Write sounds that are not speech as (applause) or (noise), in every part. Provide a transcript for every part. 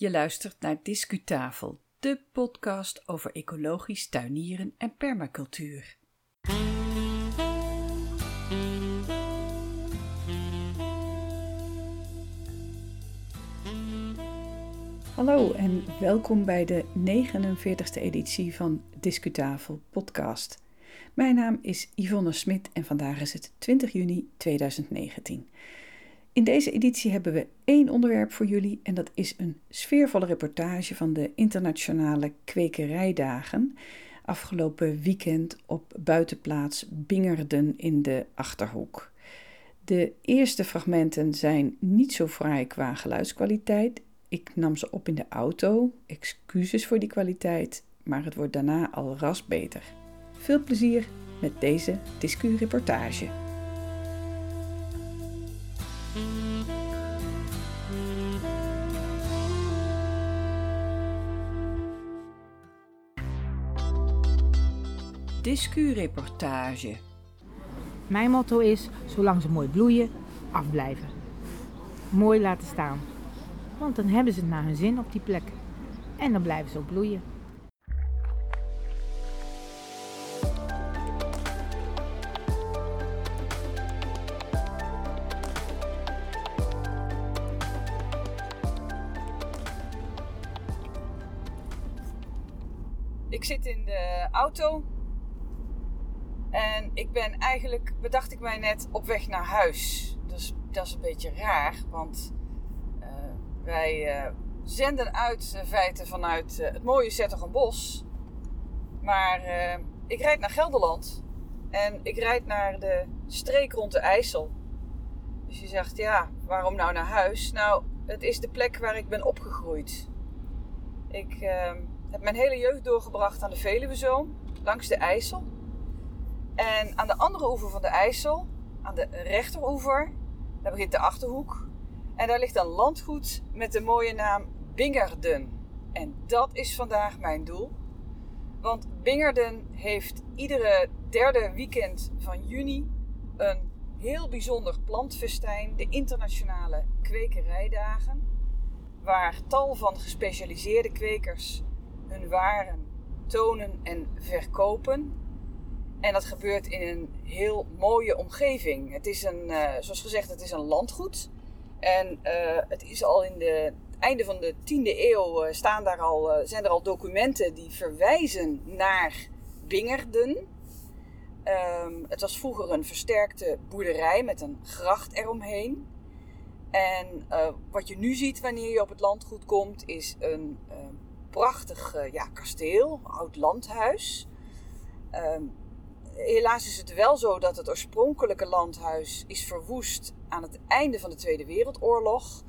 Je luistert naar Discutafel, de podcast over ecologisch tuinieren en permacultuur. Hallo en welkom bij de 49e editie van Discutafel podcast. Mijn naam is Yvonne Smit en vandaag is het 20 juni 2019. In deze editie hebben we één onderwerp voor jullie en dat is een sfeervolle reportage van de internationale kwekerijdagen afgelopen weekend op buitenplaats Bingerden in de Achterhoek. De eerste fragmenten zijn niet zo fraai qua geluidskwaliteit. Ik nam ze op in de auto, excuses voor die kwaliteit, maar het wordt daarna al ras beter. Veel plezier met deze Discu-reportage. Discu-reportage. Mijn motto is: zolang ze mooi bloeien, afblijven. Mooi laten staan. Want dan hebben ze het naar hun zin op die plek. En dan blijven ze ook bloeien. Ik zit in de auto eigenlijk, bedacht ik mij net, op weg naar huis. Dus dat is een beetje raar, want uh, wij uh, zenden uit uh, feiten vanuit het mooie bos. Maar ik rijd naar Gelderland en ik rijd naar de streek rond de IJssel. Dus je zegt, ja, waarom nou naar huis? Nou, het is de plek waar ik ben opgegroeid. Ik heb mijn hele jeugd doorgebracht aan de Veluwezoom, langs de IJssel. En aan de andere oever van de IJssel, aan de rechteroever, daar begint de Achterhoek. En daar ligt een landgoed met de mooie naam Bingerden. En dat is vandaag mijn doel. Want Bingerden heeft iedere derde weekend van juni een heel bijzonder plantfestijn, de internationale kwekerijdagen, waar tal van gespecialiseerde kwekers hun waren tonen en verkopen. En dat gebeurt in een heel mooie omgeving. Het is een, uh, zoals gezegd, het is een landgoed. En uh, het is al in de einde van de 10e eeuw uh, staan daar al, zijn er al documenten die verwijzen naar Bingerden. Um, het was vroeger een versterkte boerderij met een gracht eromheen. En wat je nu ziet wanneer je op het landgoed komt, is een prachtig ja, kasteel, oud landhuis. Um, helaas is het wel zo dat het oorspronkelijke landhuis is verwoest aan het einde van de Tweede Wereldoorlog.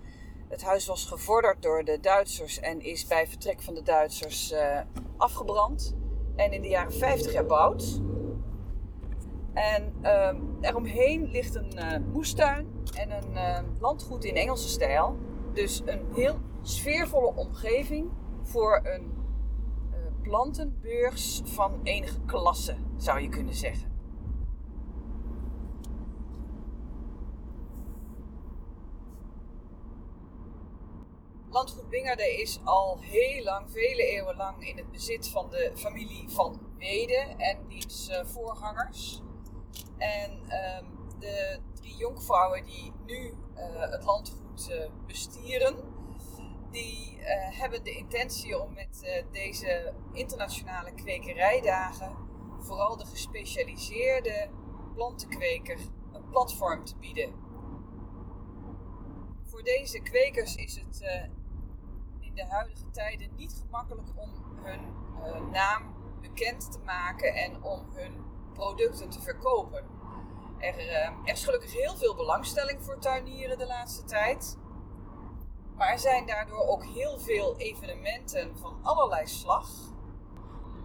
Het huis was gevorderd door de Duitsers en is bij vertrek van de Duitsers uh, afgebrand. En in de jaren 50 herbouwd. En uh, eromheen ligt een uh, moestuin en een uh, landgoed in Engelse stijl. Dus een heel sfeervolle omgeving voor een plantenbeurs van enige klasse, zou je kunnen zeggen. Landgoed Bingerde is al heel lang, vele eeuwen lang, in het bezit van de familie van Wede en diens uh, voorgangers. En um, de drie jonkvrouwen die nu uh, het landgoed uh, bestieren, die uh, hebben de intentie om met uh, deze internationale kwekerijdagen vooral de gespecialiseerde plantenkweker een platform te bieden. Voor deze kwekers is het uh, in de huidige tijden niet gemakkelijk om hun naam bekend te maken en om hun producten te verkopen. Er, er is gelukkig heel veel belangstelling voor tuinieren de laatste tijd. Maar er zijn daardoor ook heel veel evenementen van allerlei slag.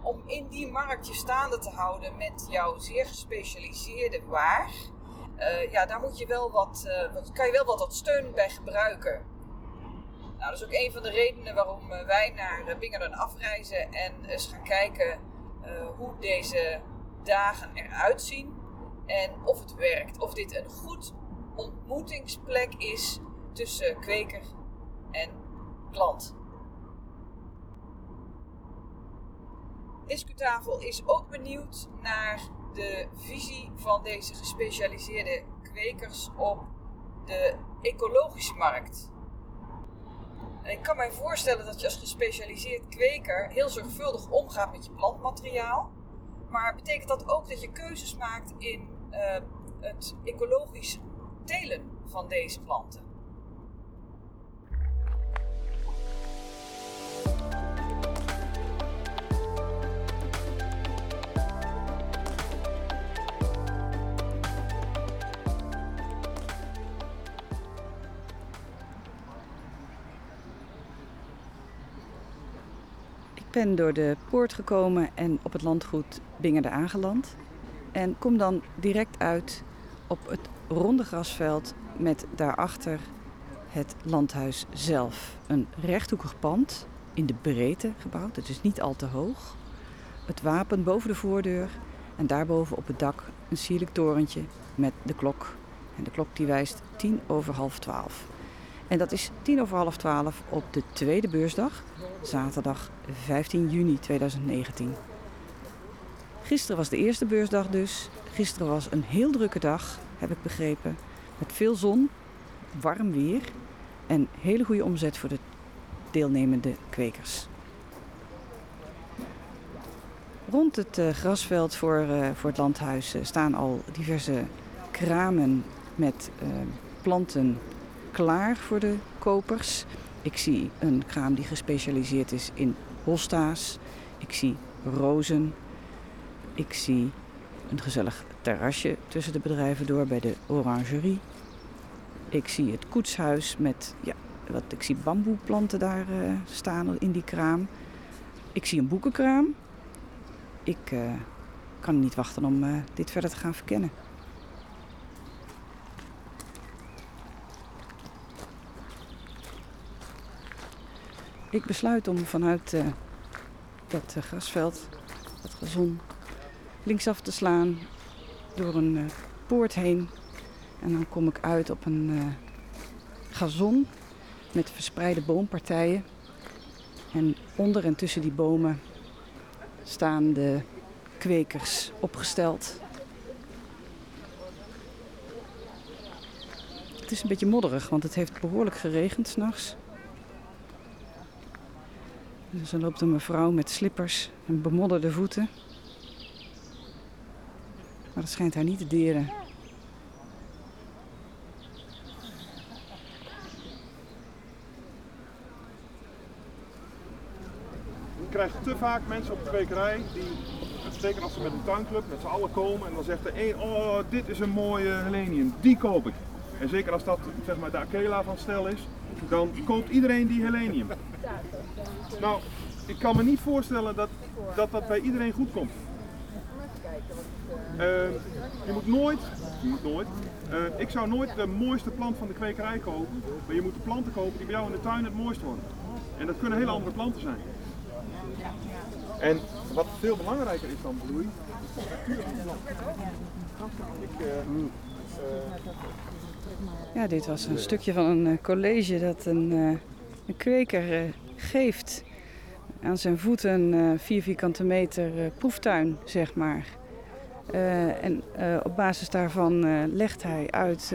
Om in die markt je staande te houden met jouw zeer gespecialiseerde waar. Uh, ja, daar moet je wel wat, uh, wat, kan je wel wat, wat steun bij gebruiken. Nou, dat is ook een van de redenen waarom uh, wij naar Bingerden afreizen en eens gaan kijken hoe deze dagen eruit zien. En of het werkt. Of dit een goed ontmoetingsplek is tussen kweker en klant. Discutafel is ook benieuwd naar de visie van deze gespecialiseerde kwekers op de ecologische markt. En ik kan mij voorstellen dat je als gespecialiseerd kweker heel zorgvuldig omgaat met je plantmateriaal. Maar betekent dat ook dat je keuzes maakt in eh, het ecologisch telen van deze planten? Ben door de poort gekomen en op het landgoed Bingerde aangeland. En kom dan direct uit op het ronde grasveld met daarachter het landhuis zelf. Een rechthoekig pand in de breedte gebouwd, het is niet al te hoog. Het wapen boven de voordeur en daarboven op het dak een sierlijk torentje met de klok. En de klok die wijst tien over half twaalf. En dat is tien over half twaalf op de tweede beursdag, zaterdag 15 juni 2019. Gisteren was de eerste beursdag dus. Gisteren was een heel drukke dag, heb ik begrepen. Met veel zon, warm weer en hele goede omzet voor de deelnemende kwekers. Rond het uh, grasveld voor, uh, voor het landhuis uh, staan al diverse kramen met planten klaar voor de kopers. Ik zie een kraam die gespecialiseerd is in hosta's. Ik zie rozen. Ik zie een gezellig terrasje tussen de bedrijven door bij de orangerie. Ik zie het koetshuis met, ja, wat, ik zie bamboeplanten daar uh, staan in die kraam. Ik zie een boekenkraam. Ik uh, kan niet wachten om uh, dit verder te gaan verkennen. Ik besluit om vanuit uh, dat uh, grasveld, dat gazon, linksaf te slaan door een uh, poort heen. En dan kom ik uit op een gazon met verspreide boompartijen. En onder en tussen die bomen staan de kwekers opgesteld. Het is een beetje modderig, want het heeft behoorlijk geregend s'nachts. Dus loopt een mevrouw met slippers en bemodderde voeten. Maar dat schijnt haar niet te deren. Je krijgt te vaak mensen op de kwekerij die, zeker als ze met een tuinclub met z'n allen komen en dan zegt de een, oh dit is een mooie helenium, die koop ik. En zeker als dat zeg maar de Akela van stel is, dan koopt iedereen die helenium. Nou, ik kan me niet voorstellen dat dat, dat bij iedereen goed komt. Uh, je moet nooit, je moet nooit, uh, ik zou nooit de mooiste plant van de kwekerij kopen, maar je moet de planten kopen die bij jou in de tuin het mooist worden. En dat kunnen hele andere planten zijn. En wat veel belangrijker is dan bloei, is de plant. Ik, uh, ja, dit was een stukje van een college dat een, een kweker geeft aan zijn voeten uh, vier vierkante meter uh, proeftuin, zeg maar. Uh, en op basis daarvan legt hij uit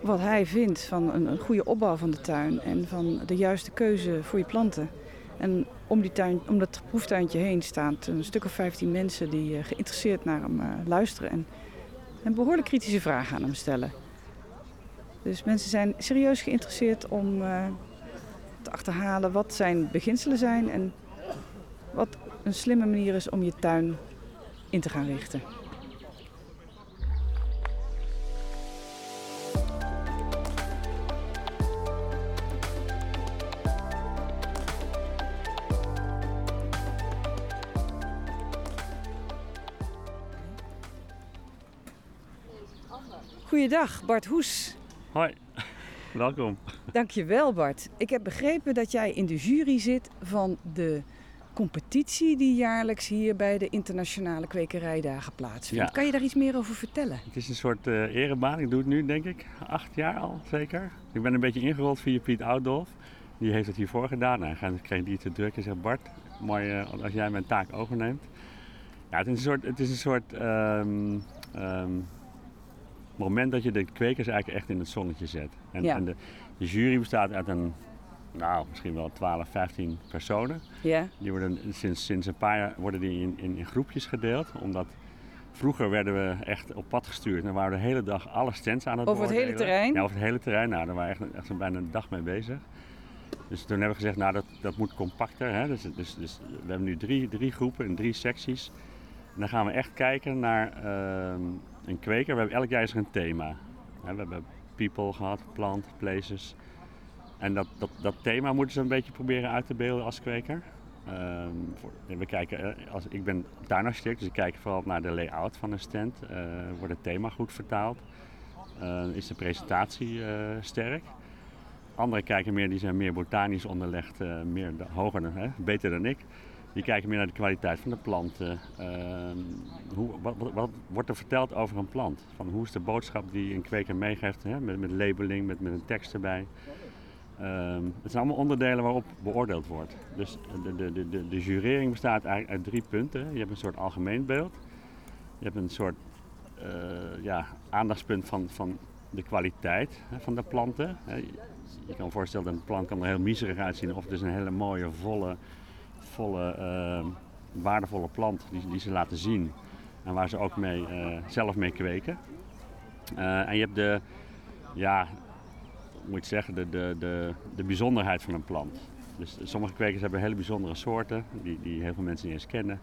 wat hij vindt van een, een, goede opbouw van de tuin en van de juiste keuze voor je planten. En om, die tuin, om dat proeftuintje heen staan een stuk of 15 mensen die geïnteresseerd naar hem luisteren en, en behoorlijk kritische vragen aan hem stellen. Dus mensen zijn serieus geïnteresseerd om te achterhalen wat zijn beginselen zijn en wat een slimme manier is om je tuin in te gaan richten. Goeiedag, Bart Hoes. Hoi. Welkom. Dankjewel Bart. Ik heb begrepen dat jij in de jury zit van de competitie die jaarlijks hier bij de internationale kwekerijdagen plaatsvindt. Kan je daar iets meer over vertellen? Het is een soort uh, erebaan. Ik doe het nu denk ik acht jaar al zeker. Ik ben een beetje ingerold via Piet Oudolf. Die heeft het hiervoor gedaan. Hij kreeg die te druk en zei Bart, mooi eh, als jij mijn taak overneemt. Ja, het is een soort, het is een soort ehm, ehm, moment dat je de kwekers eigenlijk echt in het zonnetje zet. En, Ja. en de, de jury bestaat uit een, nou, misschien wel 12, 15 personen. Ja, Die worden sinds, sinds een paar jaar worden die in, in, in groepjes gedeeld. Omdat vroeger werden we echt op pad gestuurd. En dan waren we de hele dag alle stands aan het Over het hele terrein? Ja, over het hele terrein. Nou, daar waren we echt, echt bijna een dag mee bezig. Dus toen hebben we gezegd, nou dat, dat moet compacter. Hè? Dus, dus, dus we hebben nu drie, drie groepen in drie secties. En dan gaan we echt kijken naar ehm, een kweker. We hebben elk jaar is er een thema. We hebben people gehad, plant, places. En dat, dat, dat thema moeten ze een beetje proberen uit te beelden als kweker. Ehm, voor, we kijken, eh, als, ik ben tuinarchitect, dus ik kijk vooral naar de layout van een stand. Eh, wordt het thema goed vertaald? Eh, is de presentatie sterk? Anderen kijken meer, die zijn meer botanisch onderlegd, meer hoger, hè, beter dan ik. Die kijken meer naar de kwaliteit van de planten. Ehm, hoe, wat, wat, wordt er verteld over een plant? Van hoe is de boodschap die een kweker meegeeft, hè, met, met labeling, met, met een tekst erbij. Ehm, het zijn allemaal onderdelen waarop beoordeeld wordt. Dus de, de, de, de, jurering bestaat eigenlijk uit drie punten. Je hebt een soort algemeen beeld. Je hebt een soort eh, ja, aandachtspunt van, van de kwaliteit hè, van de planten. Je, kan voorstellen dat een plant kan er heel miserig uitzien of het is een hele mooie, volle, volle ehm, waardevolle plant die, die ze laten zien. En waar ze ook mee, eh, zelf mee kweken. Eh, en je hebt de, ja, moet je zeggen, de, de, de, de bijzonderheid van een plant. Dus sommige kwekers hebben hele bijzondere soorten, die, die heel veel mensen niet eens kennen.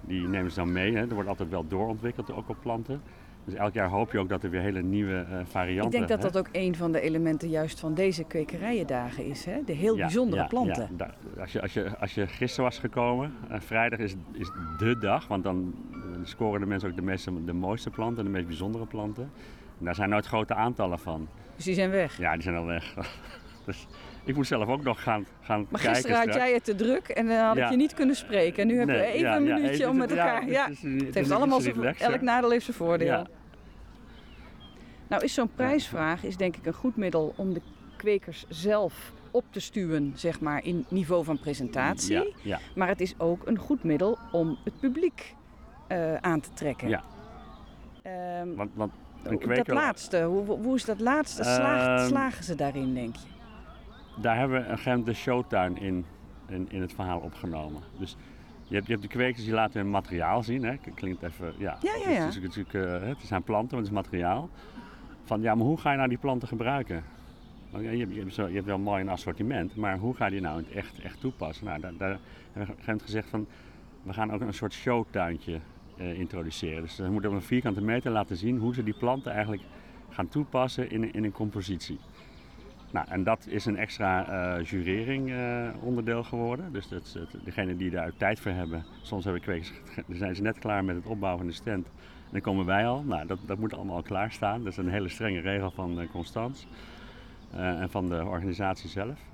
Die nemen ze dan mee. Hè. Er wordt altijd wel doorontwikkeld, ook op planten. Dus elk jaar hoop je ook dat er weer hele nieuwe eh, varianten... ik denk dat hè. dat ook een van de elementen juist van deze kwekerijendagen is. Hè? De heel Ja, bijzondere ja, planten. ja. Da- als, je, als, je, als je gisteren was gekomen, eh, vrijdag is, is de dag, want dan eh, scoren de mensen ook de, meeste, de mooiste planten, de meest bijzondere planten. En daar zijn nooit grote aantallen van. Dus die zijn weg. Ja, die zijn al weg. (laughs) dus ik moet zelf ook nog gaan, gaan Maar kijken. gisteren had jij het te druk en dan had ik Ja. je niet kunnen spreken. En nu hebben we Nee, even ja, een minuutje even- om met ja, elkaar. het Ja, is- het het is- heeft het allemaal is zijn, elk nadeel heeft zijn voordeel. Ja. Nou is zo'n prijsvraag is denk ik een goed middel om de kwekers zelf op te stuwen, zeg maar, in niveau van presentatie. Maar het is ook een goed middel om het publiek eh, aan te trekken. Ja. Ehm, want, want een dat laatste, hoe, hoe is dat laatste? Slaagt- Ehm, slagen ze daarin, denk je? Daar hebben we een gegeven de showtuin in, in, in het verhaal opgenomen. Dus je hebt, je hebt de kwekers die laten hun materiaal zien. Hè. Klinkt even, ja. Ja, ja, ja. Het, is, natuurlijk, eh, het zijn planten, maar het is materiaal. Van ja, maar hoe ga je nou die planten gebruiken? Want ja, je, hebt- je, hebt zo, je hebt wel mooi een assortiment, maar hoe ga je die nou in het echt, echt toepassen? Nou, daar, daar hebben we op gezegd van, we gaan ook een soort showtuintje eh, introduceren. Dus we moeten op een vierkante meter laten zien hoe ze die planten eigenlijk gaan toepassen in, in een compositie. Nou, en dat is een extra eh, jurering eh, onderdeel geworden. Dus dat, degene die daar tijd voor hebben. Soms hebben kwekers, zijn ze net klaar met het opbouwen van de stand. En dan komen wij al. Nou, dat, dat moet allemaal al klaarstaan. Dat is een hele strenge regel van eh Constans. en van de organisatie zelf.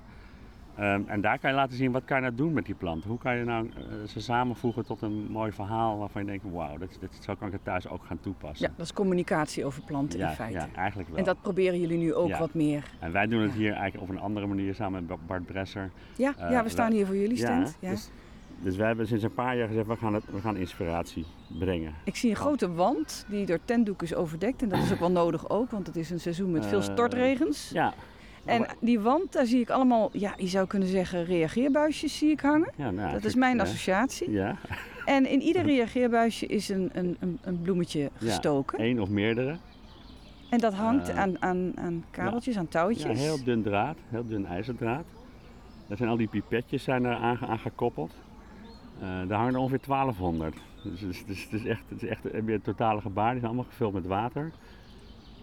Ehm, en daar kan je laten zien wat kan je nou doen met die planten. Hoe kan je nou eh, ze samenvoegen tot een mooi verhaal waarvan je denkt, wauw, dit, dit, zo kan ik het thuis ook gaan toepassen. Ja, dat is communicatie over planten ja, in feite. ja, eigenlijk wel. En dat proberen jullie nu ook Ja. wat meer. En wij doen het Ja. hier eigenlijk op een andere manier samen met Bart Bresser. Ja, Eh, ja we staan hier voor jullie stand. Ja, Dus, dus wij hebben sinds een paar jaar gezegd, we gaan, het, we gaan inspiratie brengen. Ik zie een grote wand die door tentdoek is overdekt. En dat is ook wel nodig ook, want het is een seizoen met veel Eh, stortregens. Ja. En die wand, daar zie ik allemaal, ja, je zou kunnen zeggen reageerbuisjes zie ik hangen. ja, nou, Dat is mijn ja. associatie. Ja, En in ieder (laughs) reageerbuisje is een, een, een, bloemetje gestoken. één of meerdere. En dat hangt Eh, aan, aan, aan kabeltjes, aan Ja, touwtjes. heel dun draad, heel dun ijzerdraad. Daar zijn al die pipetjes zijn er aan, aan gekoppeld. Eh, daar hangen er ongeveer 1200. Dus, dus, dus het is echt, het is echt weer het totale gebaar. Die zijn allemaal gevuld met water.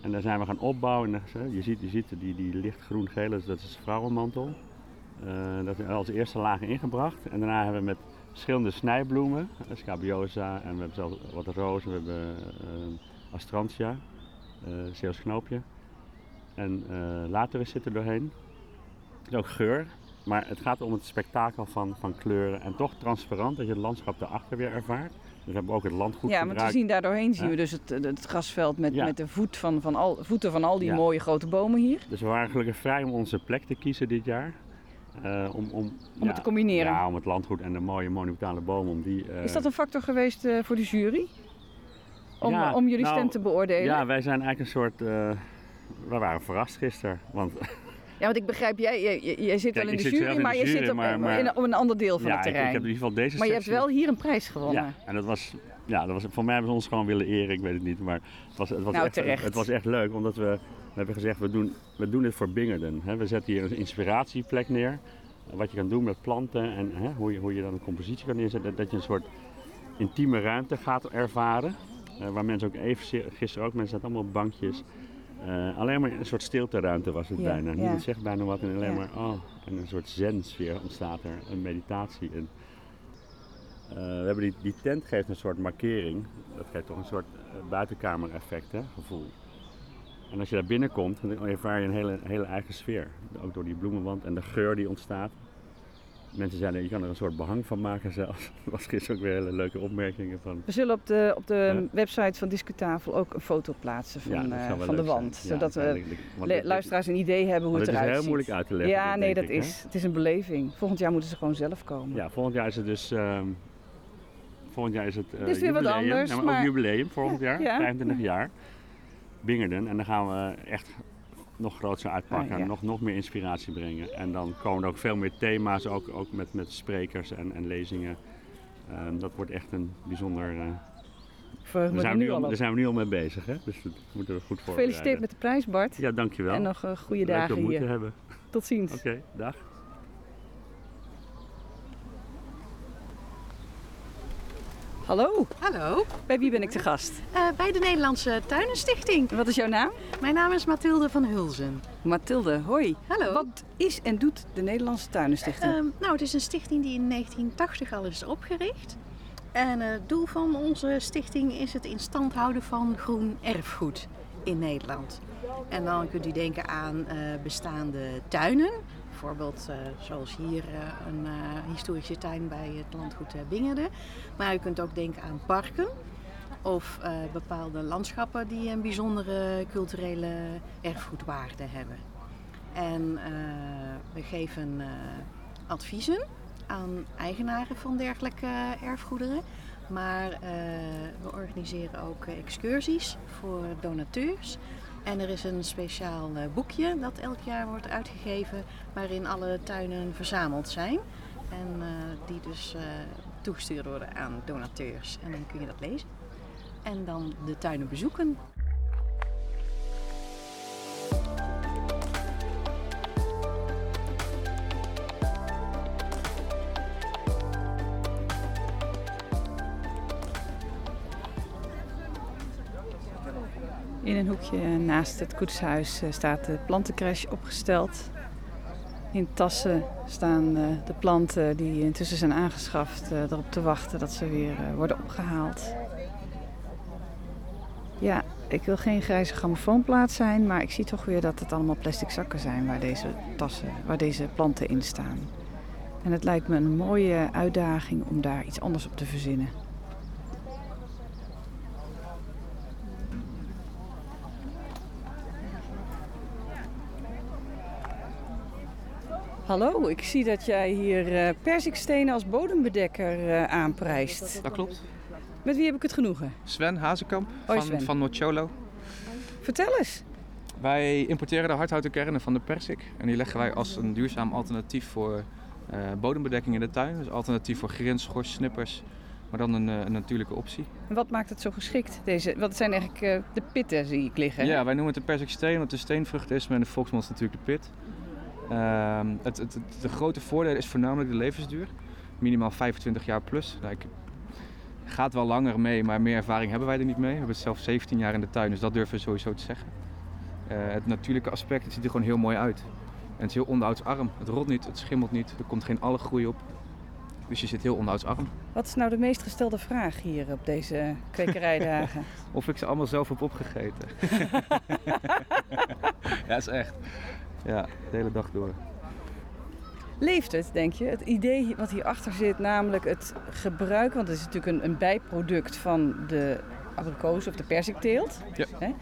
En daar zijn we gaan opbouwen. En, eh, je ziet, je ziet die, die lichtgroen-gele, dat is vrouwenmantel. Eh, dat is als eerste laag ingebracht. En daarna hebben we met verschillende snijbloemen, eh, scabiosa en we hebben zelfs wat rozen, we hebben eh astrantia, Zeeuws knoopje. En eh later zit er doorheen. Er is ook geur, maar het gaat om het spektakel van, van kleuren en toch transparant, dat je het landschap daarachter weer ervaart. Dus we hebben ook het landgoed ja, want we gebruikt. zien daar doorheen zien Ja. we dus het, het grasveld met, Ja. met de voet van, van al, voeten van al die Ja. mooie grote bomen hier. Dus we waren gelukkig vrij om onze plek te kiezen dit jaar. Eh, om, om, Om het te combineren. Ja, om het landgoed en de mooie monumentale bomen. Om die, eh, Is dat een factor geweest eh, voor de jury? Om, om jullie nou, stem te beoordelen? Ja, wij zijn eigenlijk een soort... eh, we waren verrast gisteren. Want Ja, want ik begrijp, jij, jij, jij zit wel in ik de jury, in maar de je zit op, maar- maar- in, op een ander deel van ja, het ik, ik terrein. heb in ieder geval deze maar je hebt wel hier een prijs gewonnen. Ja, en dat was, ja, dat was, voor mij hebben ze ons gewoon willen eren, ik weet het niet. Maar het was, het was, Nou, echt, terecht. het was echt leuk, omdat we, we hebben gezegd, we doen, we doen dit voor Bingerden. Hè. We zetten hier een inspiratieplek neer. Wat je kan doen met planten en hè, hoe, je, hoe je dan een compositie kan neerzetten. Dat, je een soort intieme ruimte gaat ervaren. Eh, waar mensen ook even, gisteren ook, mensen zaten allemaal op bankjes. Eh, alleen maar een soort stilteruimte was het Ja, bijna. ja. Niemand zegt bijna wat en alleen Ja. maar, oh, en een soort zen-sfeer ontstaat er, een meditatie. En, eh, we hebben die, die tent geeft een soort markering. Dat geeft toch een soort eh, buitenkamer-effect, hè, gevoel. En als je daar binnenkomt, dan ervaar je een hele, hele eigen sfeer. Ook door die bloemenwand en de geur die ontstaat. Mensen zeiden, je kan er een soort behang van maken zelfs. Dat (laughs) was gisteren ook weer hele leuke opmerkingen van. We zullen op de, op de Ja. website van Discutafel ook een foto plaatsen van, ja, eh, van de wand. Ja, zodat we luisteraars een idee hebben hoe het het is eruit heel ziet. moeilijk uit te leggen. Ja, nee, dat ik, hè. is. Het is een beleving. Volgend jaar moeten ze gewoon zelf komen. Ja, volgend jaar is het dus. ehm, volgend jaar is het. eh, Het is weer wat anders, maar, ook jubileum volgend jaar, Ja. 25 jaar. Bingerden. En dan gaan we echt nog groter uitpakken, Ah, ja. nog, nog meer inspiratie brengen. En dan komen er ook veel meer thema's, ook, ook met, met sprekers en, en lezingen. Ehm, dat wordt echt een bijzonder. me daar, zijn we nu al daar zijn we nu al mee bezig, hè? dus dat moeten we goed voorbereiden. Gefeliciteerd met de prijs, Bart. Ja, dankjewel. En nog eh, goede Leuk dagen te hier. hebben. Tot ziens. Oké, dag. Hallo, Hallo, bij wie ben ik te gast? eh, bij de Nederlandse Tuinenstichting. Wat is jouw naam? Mijn naam is Mathilde van Hulzen. Mathilde, hoi. Hallo. Wat is en doet de Nederlandse Tuinenstichting? Ehm, nou, het is een stichting die in 1980 al is opgericht. En eh, het doel van onze stichting is het in stand houden van groen erfgoed in Nederland. En dan kunt u denken aan eh, bestaande tuinen. Bijvoorbeeld eh, zoals hier eh, een eh, historische tuin bij het landgoed Bingerde. Maar u kunt ook denken aan parken. Of bepaalde landschappen die een bijzondere culturele erfgoedwaarde hebben. En we geven adviezen aan eigenaren van dergelijke erfgoederen. Maar we organiseren ook excursies voor donateurs. En er is een speciaal eh, boekje dat elk jaar wordt uitgegeven waarin alle tuinen verzameld zijn. En eh, die dus eh, toegestuurd worden aan donateurs. En dan kun je dat lezen. En dan de tuinen bezoeken. Naast het koetshuis eh, staat de plantencrash opgesteld. In tassen staan eh, de planten die intussen zijn aangeschaft eh, erop te wachten dat ze weer worden opgehaald. Ja, ik wil geen grijze grammofoonplaat zijn, maar ik zie toch weer dat het allemaal plastic zakken zijn waar deze tassen, waar deze planten in staan. En het lijkt me een mooie uitdaging om daar iets anders op te verzinnen. Hallo, ik zie dat jij hier eh perzikstenen als bodembedekker eh, aanprijst. Dat klopt. Met wie heb ik het genoegen? Sven Hazekamp Hoi, van, Sven. van Nocciolo. Vertel eens. Wij importeren de hardhouten kernen van de persik. En die leggen wij als een duurzaam alternatief voor eh, bodembedekking in de tuin. Dus alternatief voor grins, schors, snippers. Maar dan een, een natuurlijke optie. En wat maakt het zo geschikt? Deze, wat zijn eigenlijk de pitten zie ik liggen? Ja, wij noemen het de persiksteen, omdat het een steenvrucht is. Maar in de volksmond is natuurlijk de pit. Ehm, het, het, het- de grote voordeel is voornamelijk de levensduur. Minimaal 25 jaar plus. Nou, ik, gaat wel langer mee, maar meer ervaring hebben wij er niet mee. We hebben het zelf 17 jaar in de tuin, dus dat durven we sowieso te zeggen. Eh, het natuurlijke aspect, het ziet er gewoon heel mooi uit. En het is heel onderhoudsarm. Het rot niet, het schimmelt niet, er komt geen allengroei op. Dus je zit heel onderhoudsarm. Wat is nou de meest gestelde vraag hier op deze kwekerijdagen? (laughs) Of ik ze allemaal zelf heb opgegeten. (laughs) (laughs) ja, is echt. Ja, de hele dag door. Leeft het, denk je? Het idee wat hierachter zit, namelijk het gebruik, want het is natuurlijk een, een bijproduct van de abrikoos of de perzikteelt. Ja. Hè?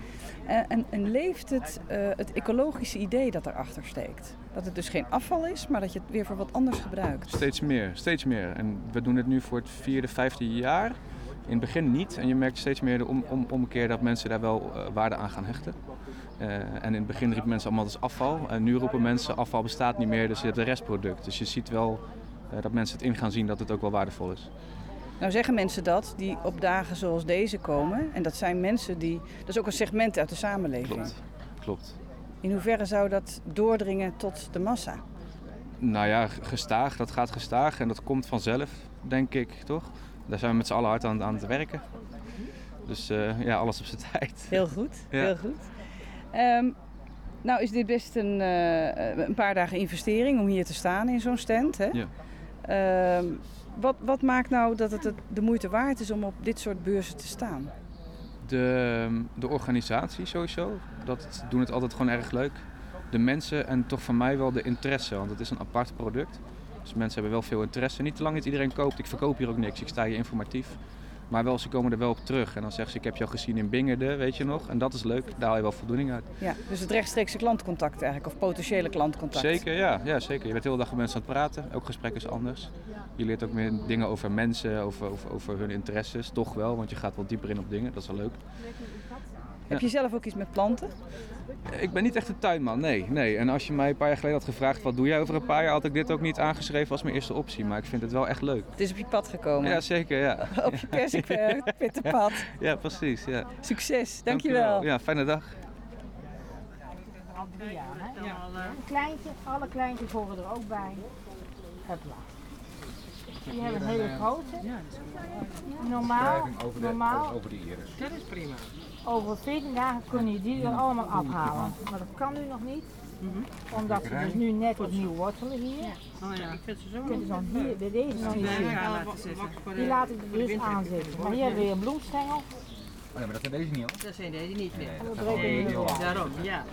En, en, en leeft het, eh, het ecologische idee dat erachter steekt? Dat het dus geen afval is, maar dat je het weer voor wat anders gebruikt. Steeds meer, steeds meer. En we doen het nu voor het vierde, vijfde jaar. In het begin niet. En je merkt steeds meer de om, om, omkeer dat mensen daar wel uh, waarde aan gaan hechten. Uh, en in het begin riepen mensen allemaal dat is afval. En nu roepen mensen afval bestaat niet meer, dus je hebt een restproduct. Dus je ziet wel uh, dat mensen het in gaan zien dat het ook wel waardevol is. Nou zeggen mensen dat, die op dagen zoals deze komen. En dat zijn mensen die... Dat is ook een segment uit de samenleving. Klopt, klopt. In hoeverre zou dat doordringen tot de massa? Nou ja, gestaag. Dat gaat gestaag en dat komt vanzelf, denk ik, toch? Daar zijn we met z'n allen hard aan, aan het werken. Dus uh, ja, alles op zijn (laughs) tijd. Heel goed, ja. heel goed. Um, nou is dit best een, uh, een paar dagen investering om hier te staan in zo'n stand. Hè? Ja. Um, wat, wat maakt nou dat het de moeite waard is om op dit soort beurzen te staan? De, de organisatie sowieso. Dat doen het altijd gewoon erg leuk. De mensen en toch van mij wel de interesse, want het is een apart product. Dus mensen hebben wel veel interesse. Niet te lang niet iedereen koopt. Ik verkoop hier ook niks. Ik sta hier informatief. Maar wel, ze komen er wel op terug. En dan zeggen ze, ik heb jou gezien in Bingerde, weet je nog. En dat is leuk. Daar haal je wel voldoening uit. Ja, dus het rechtstreekse klantcontact eigenlijk. Of potentiële klantcontact. Zeker, ja. ja zeker. Je bent de hele dag met mensen aan het praten. Elk gesprek is anders. Je leert ook meer dingen over mensen, over, over, over hun interesses. Toch wel, want je gaat wel dieper in op dingen. Dat is wel leuk. Heb je zelf ook iets met planten? Ik ben niet echt een tuinman, nee, nee. En als je mij een paar jaar geleden had gevraagd wat doe jij over een paar jaar, had ik dit ook niet aangeschreven als mijn eerste optie. Maar ik vind het wel echt leuk. Het is op je pad gekomen? Ja, zeker, ja. (laughs) op je persikpittenpad. (laughs) ja, precies, ja. Succes, dankjewel. dankjewel. Ja, fijne dag. Al drie jaar, hè? Ja. Een kleintje, alle kleintjes horen er ook bij. Hopla. Die hebben een hele grote. Normaal, normaal, over de iris. Dat is prima. Over 14 dagen kun je die er allemaal afhalen. Maar dat kan nu nog niet. Omdat ze dus nu net opnieuw wortelen hier. Oh ja, ik vind ze zo hier, bij deze nog niet zien. Die laat ik er dus aan zitten. Maar hier hebben we een bloemstengel. Oh nee, maar dat zijn deze niet al. Dat zijn deze niet meer. Er. Daarom, ja.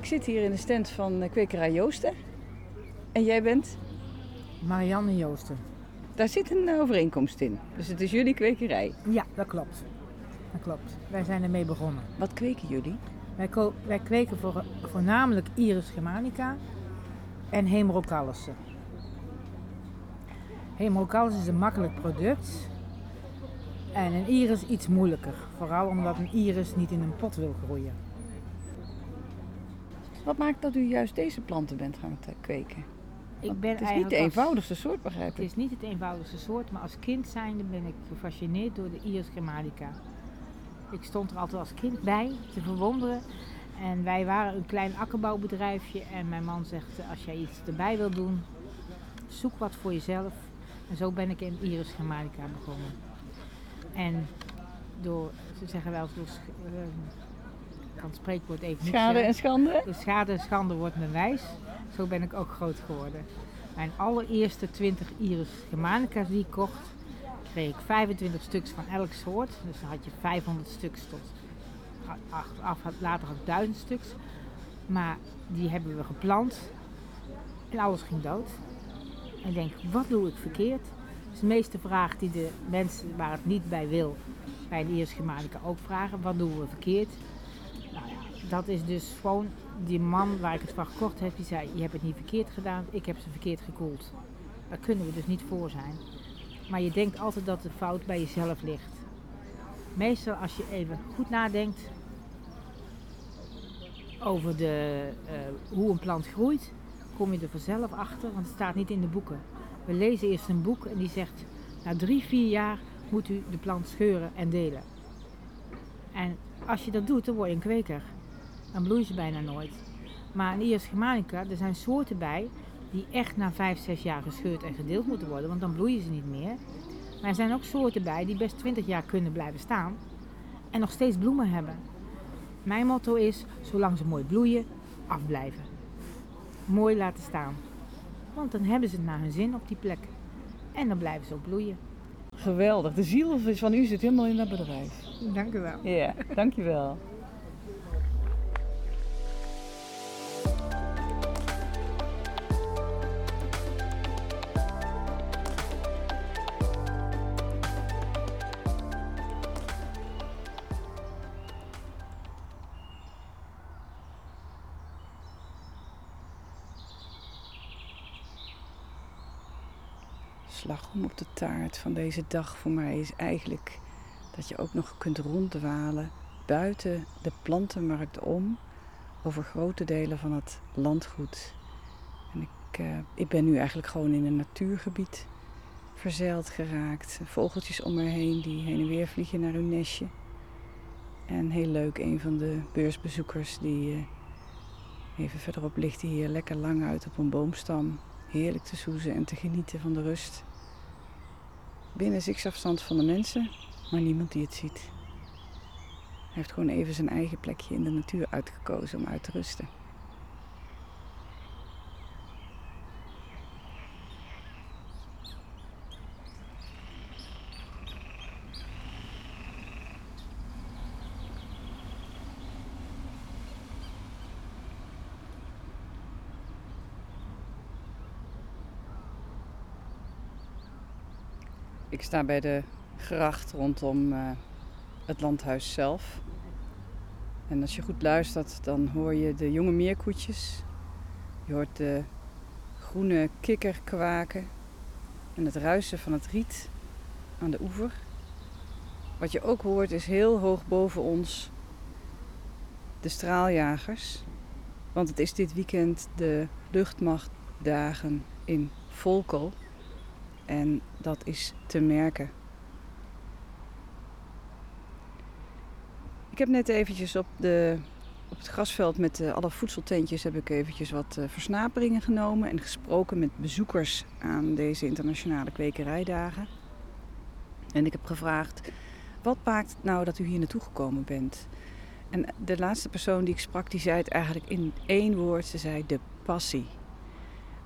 Ik zit hier in de stand van eh, kwekerij Joosten. En jij bent? Marianne Joosten. Daar zit een eh, overeenkomst in. Dus het is jullie kwekerij. Ja, dat klopt. Dat klopt. Wij zijn ermee begonnen. Wat kweken jullie? Wij, wij kweken voor, voornamelijk Iris germanica en Hemerocallis. Hemerocallis is een makkelijk product en een iris iets moeilijker. Vooral omdat een iris niet in een pot wil groeien. Wat maakt dat u juist deze planten bent gaan kweken? Ik ben het is niet de eenvoudigste soort, begrijp Het ik. is niet het eenvoudigste soort, maar als kind zijnde ben ik gefascineerd door de Iris germanica. Ik stond er altijd als kind bij te verwonderen. En wij waren een klein akkerbouwbedrijfje. En mijn man zegt, als jij iets erbij wil doen, zoek wat voor jezelf. En zo ben ik in Iris germanica begonnen. En door, ze zeggen wel eens, door kan het spreekwoord even Schade en schande? De schade en schande wordt me wijs. Zo ben ik ook groot geworden. Mijn allereerste 20 Iris Germanicas die ik kocht, kreeg ik 25 stuks van elk soort. Dus dan had je 500 stuks tot achteraf, later had ik 1000 stuks. Maar die hebben we geplant en alles ging dood. En ik denk, wat doe ik verkeerd? Dus de meeste vraag die de mensen waar het niet bij wil, bij de Iris Germanica ook vragen, wat doen we verkeerd? Dat is dus gewoon die man waar ik het van gekocht heb, die zei: Je hebt het niet verkeerd gedaan, ik heb ze verkeerd gekoeld. Daar kunnen we dus niet voor zijn. Maar je denkt altijd dat de fout bij jezelf ligt. Meestal als je even goed nadenkt over de, eh, hoe een plant groeit, kom je er vanzelf achter, want het staat niet in de boeken. We lezen eerst een boek en die zegt: Na drie, vier jaar moet u de plant scheuren en delen. En als je dat doet, dan word je een kweker. Dan bloeien ze bijna nooit. Maar in Iris Germanica, er zijn soorten bij die echt na 5, 6 jaar gescheurd en gedeeld moeten worden, want dan bloeien ze niet meer. Maar er zijn ook soorten bij die best 20 jaar kunnen blijven staan en nog steeds bloemen hebben. Mijn motto is, zolang ze mooi bloeien, afblijven. Mooi laten staan. Want dan hebben ze het naar hun zin op die plek. En dan blijven ze ook bloeien. Geweldig. De ziel van u zit helemaal in dat bedrijf. Dank u wel. Ja, dankjewel. slagroom van deze dag voor mij is eigenlijk dat je ook nog kunt ronddwalen buiten de plantenmarkt om over grote delen van het landgoed. En ik, uh, ik ben nu eigenlijk gewoon in een natuurgebied verzeild geraakt. Vogeltjes om me heen die heen en weer vliegen naar hun nestje. En heel leuk, een van de beursbezoekers die uh, even verderop ligt hier lekker lang uit op een boomstam. Heerlijk te soezen en te genieten van de rust. Binnen zichafstand van de mensen, maar niemand die het ziet. Hij heeft gewoon even zijn eigen plekje in de natuur uitgekozen om uit te rusten. Sta bij de gracht rondom uh, het landhuis zelf. En als je goed luistert, dan hoor je de jonge meerkoetjes. Je hoort de groene kikker kwaken en het ruisen van het riet aan de oever. Wat je ook hoort is heel hoog boven ons de straaljagers. Want het is dit weekend de luchtmachtdagen in Volkel. En dat is te merken. Ik heb net eventjes op, de, op het grasveld met de, alle voedseltentjes heb ik eventjes wat uh, versnaperingen genomen en gesproken met bezoekers aan deze internationale kwekerijdagen. En ik heb gevraagd, wat maakt nou dat u hier naartoe gekomen bent? En de laatste persoon die ik sprak, die zei het eigenlijk in één woord. Ze zei de passie.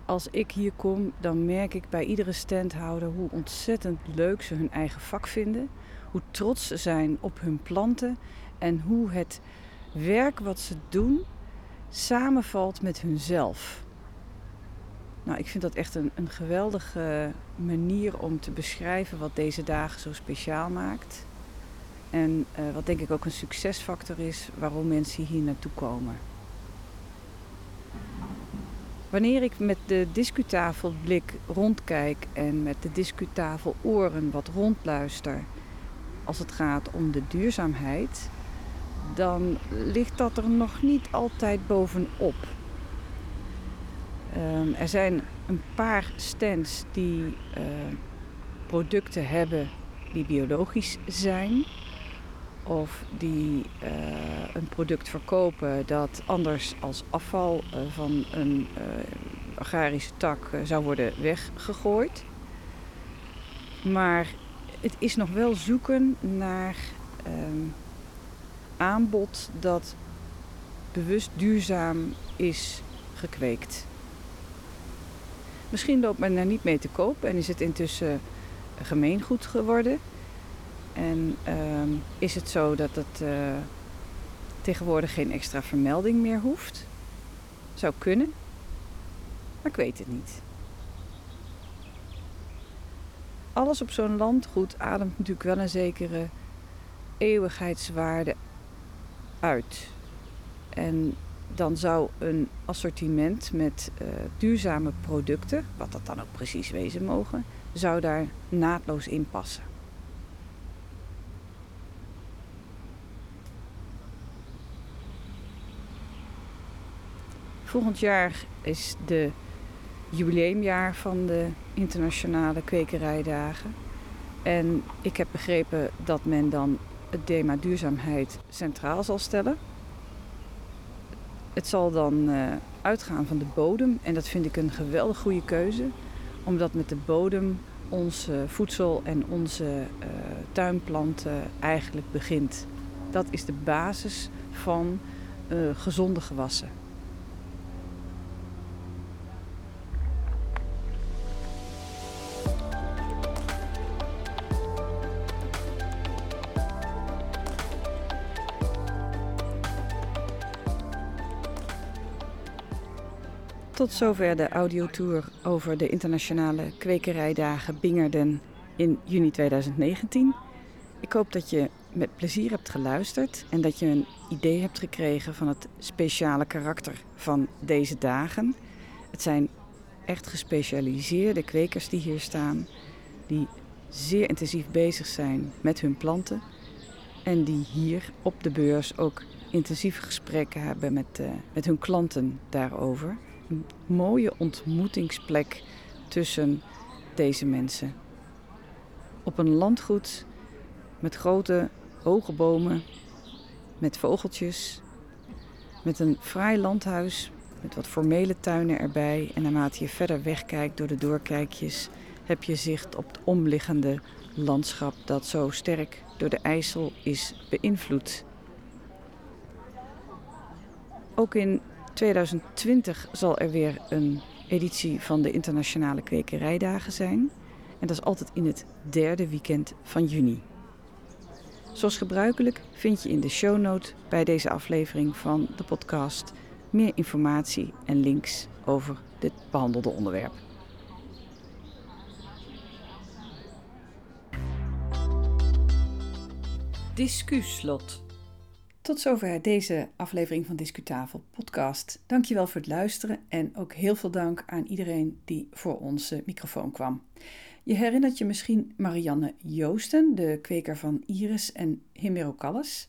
Als ik hier kom, dan merk ik bij iedere standhouder hoe ontzettend leuk ze hun eigen vak vinden. Hoe trots ze zijn op hun planten en hoe het werk wat ze doen samenvalt met hunzelf. Nou, ik vind dat echt een, een geweldige manier om te beschrijven wat deze dagen zo speciaal maakt. En uh, wat denk ik ook een succesfactor is waarom mensen hier naartoe komen. Wanneer ik met de discutafelblik rondkijk en met de discutafel oren wat rondluister als het gaat om de duurzaamheid, dan ligt dat er nog niet altijd bovenop. Um, er zijn een paar stands die uh, producten hebben die biologisch zijn. Of die uh, een product verkopen dat anders als afval uh, van een agrarische tak zou worden weggegooid. Maar het is nog wel zoeken naar ehm, aanbod dat bewust duurzaam is gekweekt. Misschien loopt men er niet mee te koop en is het intussen gemeengoed geworden. En uh, is het zo dat het uh, tegenwoordig geen extra vermelding meer hoeft? Zou kunnen, maar ik weet het niet. Alles op zo'n landgoed ademt natuurlijk wel een zekere eeuwigheidswaarde uit. En dan zou een assortiment met uh, duurzame producten, wat dat dan ook precies wezen mogen, zou daar naadloos in passen. Volgend jaar is de jubileumjaar van de internationale kwekerijdagen. En ik heb begrepen dat men dan het thema duurzaamheid centraal zal stellen. Het zal dan uh, uitgaan van de bodem en dat vind ik een geweldig goede keuze, omdat met de bodem onze voedsel en onze uh, tuinplanten eigenlijk begint. Dat is de basis van uh, gezonde gewassen. Zover de audiotour over de internationale kwekerijdagen Bingerden in juni 2019. Ik hoop dat je met plezier hebt geluisterd en dat je een idee hebt gekregen van het speciale karakter van deze dagen. Het zijn echt gespecialiseerde kwekers die hier staan, die zeer intensief bezig zijn met hun planten en die hier op de beurs ook intensieve gesprekken hebben met, uh, met hun klanten daarover. Mooie ontmoetingsplek tussen deze mensen. Op een landgoed met grote hoge bomen, met vogeltjes, met een fraai landhuis met wat formele tuinen erbij. En naarmate je verder wegkijkt door de doorkijkjes, heb je zicht op het omliggende landschap dat zo sterk door de IJssel is beïnvloed. Ook in 2020 zal er weer een editie van de Internationale Kwekerijdagen zijn. En dat is altijd in het derde weekend van juni. Zoals gebruikelijk vind je in de shownote bij deze aflevering van de podcast meer informatie en links over dit behandelde onderwerp. Discuslot. Tot zover deze aflevering van Discutafel podcast. Dankjewel voor het luisteren en ook heel veel dank aan iedereen die voor onze microfoon kwam. Je herinnert je misschien Marianne Joosten, de kweker van Iris en Himerocallis.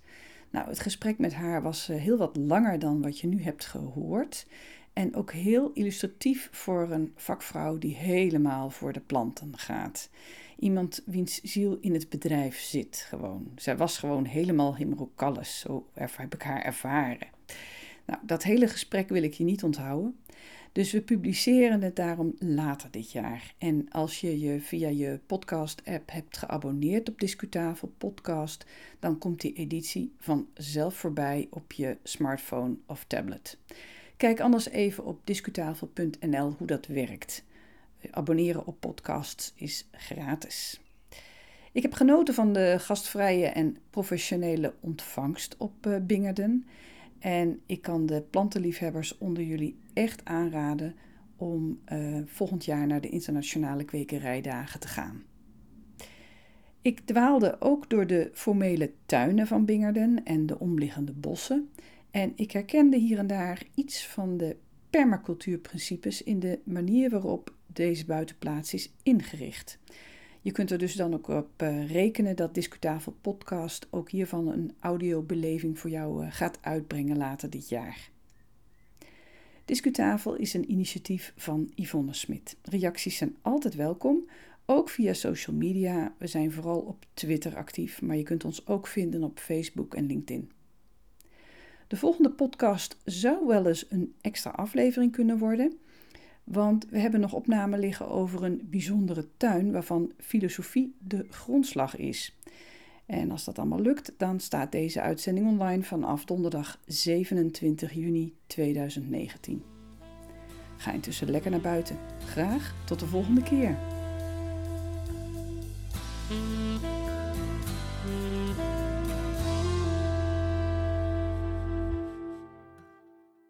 Nou, het gesprek met haar was eh, heel wat langer dan wat je nu hebt gehoord. En ook heel illustratief voor een vakvrouw die helemaal voor de planten gaat. Iemand wiens ziel in het bedrijf zit gewoon. Zij was gewoon helemaal himmelkalles, zo heb ik haar ervaren. Nou, dat hele gesprek wil ik je niet onthouden. Dus we publiceren het daarom later dit jaar. En als je je via je podcast-app hebt geabonneerd op Discutafel Podcast, dan komt die editie vanzelf voorbij op je smartphone of tablet. Kijk anders even op discutafel.nl hoe dat werkt. Abonneren op podcasts is gratis. Ik heb genoten van de gastvrije en professionele ontvangst op eh, Bingerden. En ik kan de plantenliefhebbers onder jullie echt aanraden om uh, volgend jaar naar de internationale kwekerijdagen te gaan. Ik dwaalde ook door de formele tuinen van Bingerden en de omliggende bossen. En ik herkende hier en daar iets van de permacultuurprincipes in de manier waarop deze buitenplaats is ingericht. Je kunt er dus dan ook op uh, rekenen dat Discutafel Podcast ook hiervan een audiobeleving voor jou uh, gaat uitbrengen later dit jaar. Discutafel is een initiatief van Yvonne Smit. Reacties zijn altijd welkom, ook via social media. We zijn vooral op Twitter actief, maar je kunt ons ook vinden op Facebook en LinkedIn. De volgende podcast zou wel eens een extra aflevering kunnen worden. Want we hebben nog opnamen liggen over een bijzondere tuin waarvan filosofie de grondslag is. En als dat allemaal lukt, dan staat deze uitzending online vanaf donderdag 27 juni 2019. Ga intussen lekker naar buiten. Graag tot de volgende keer.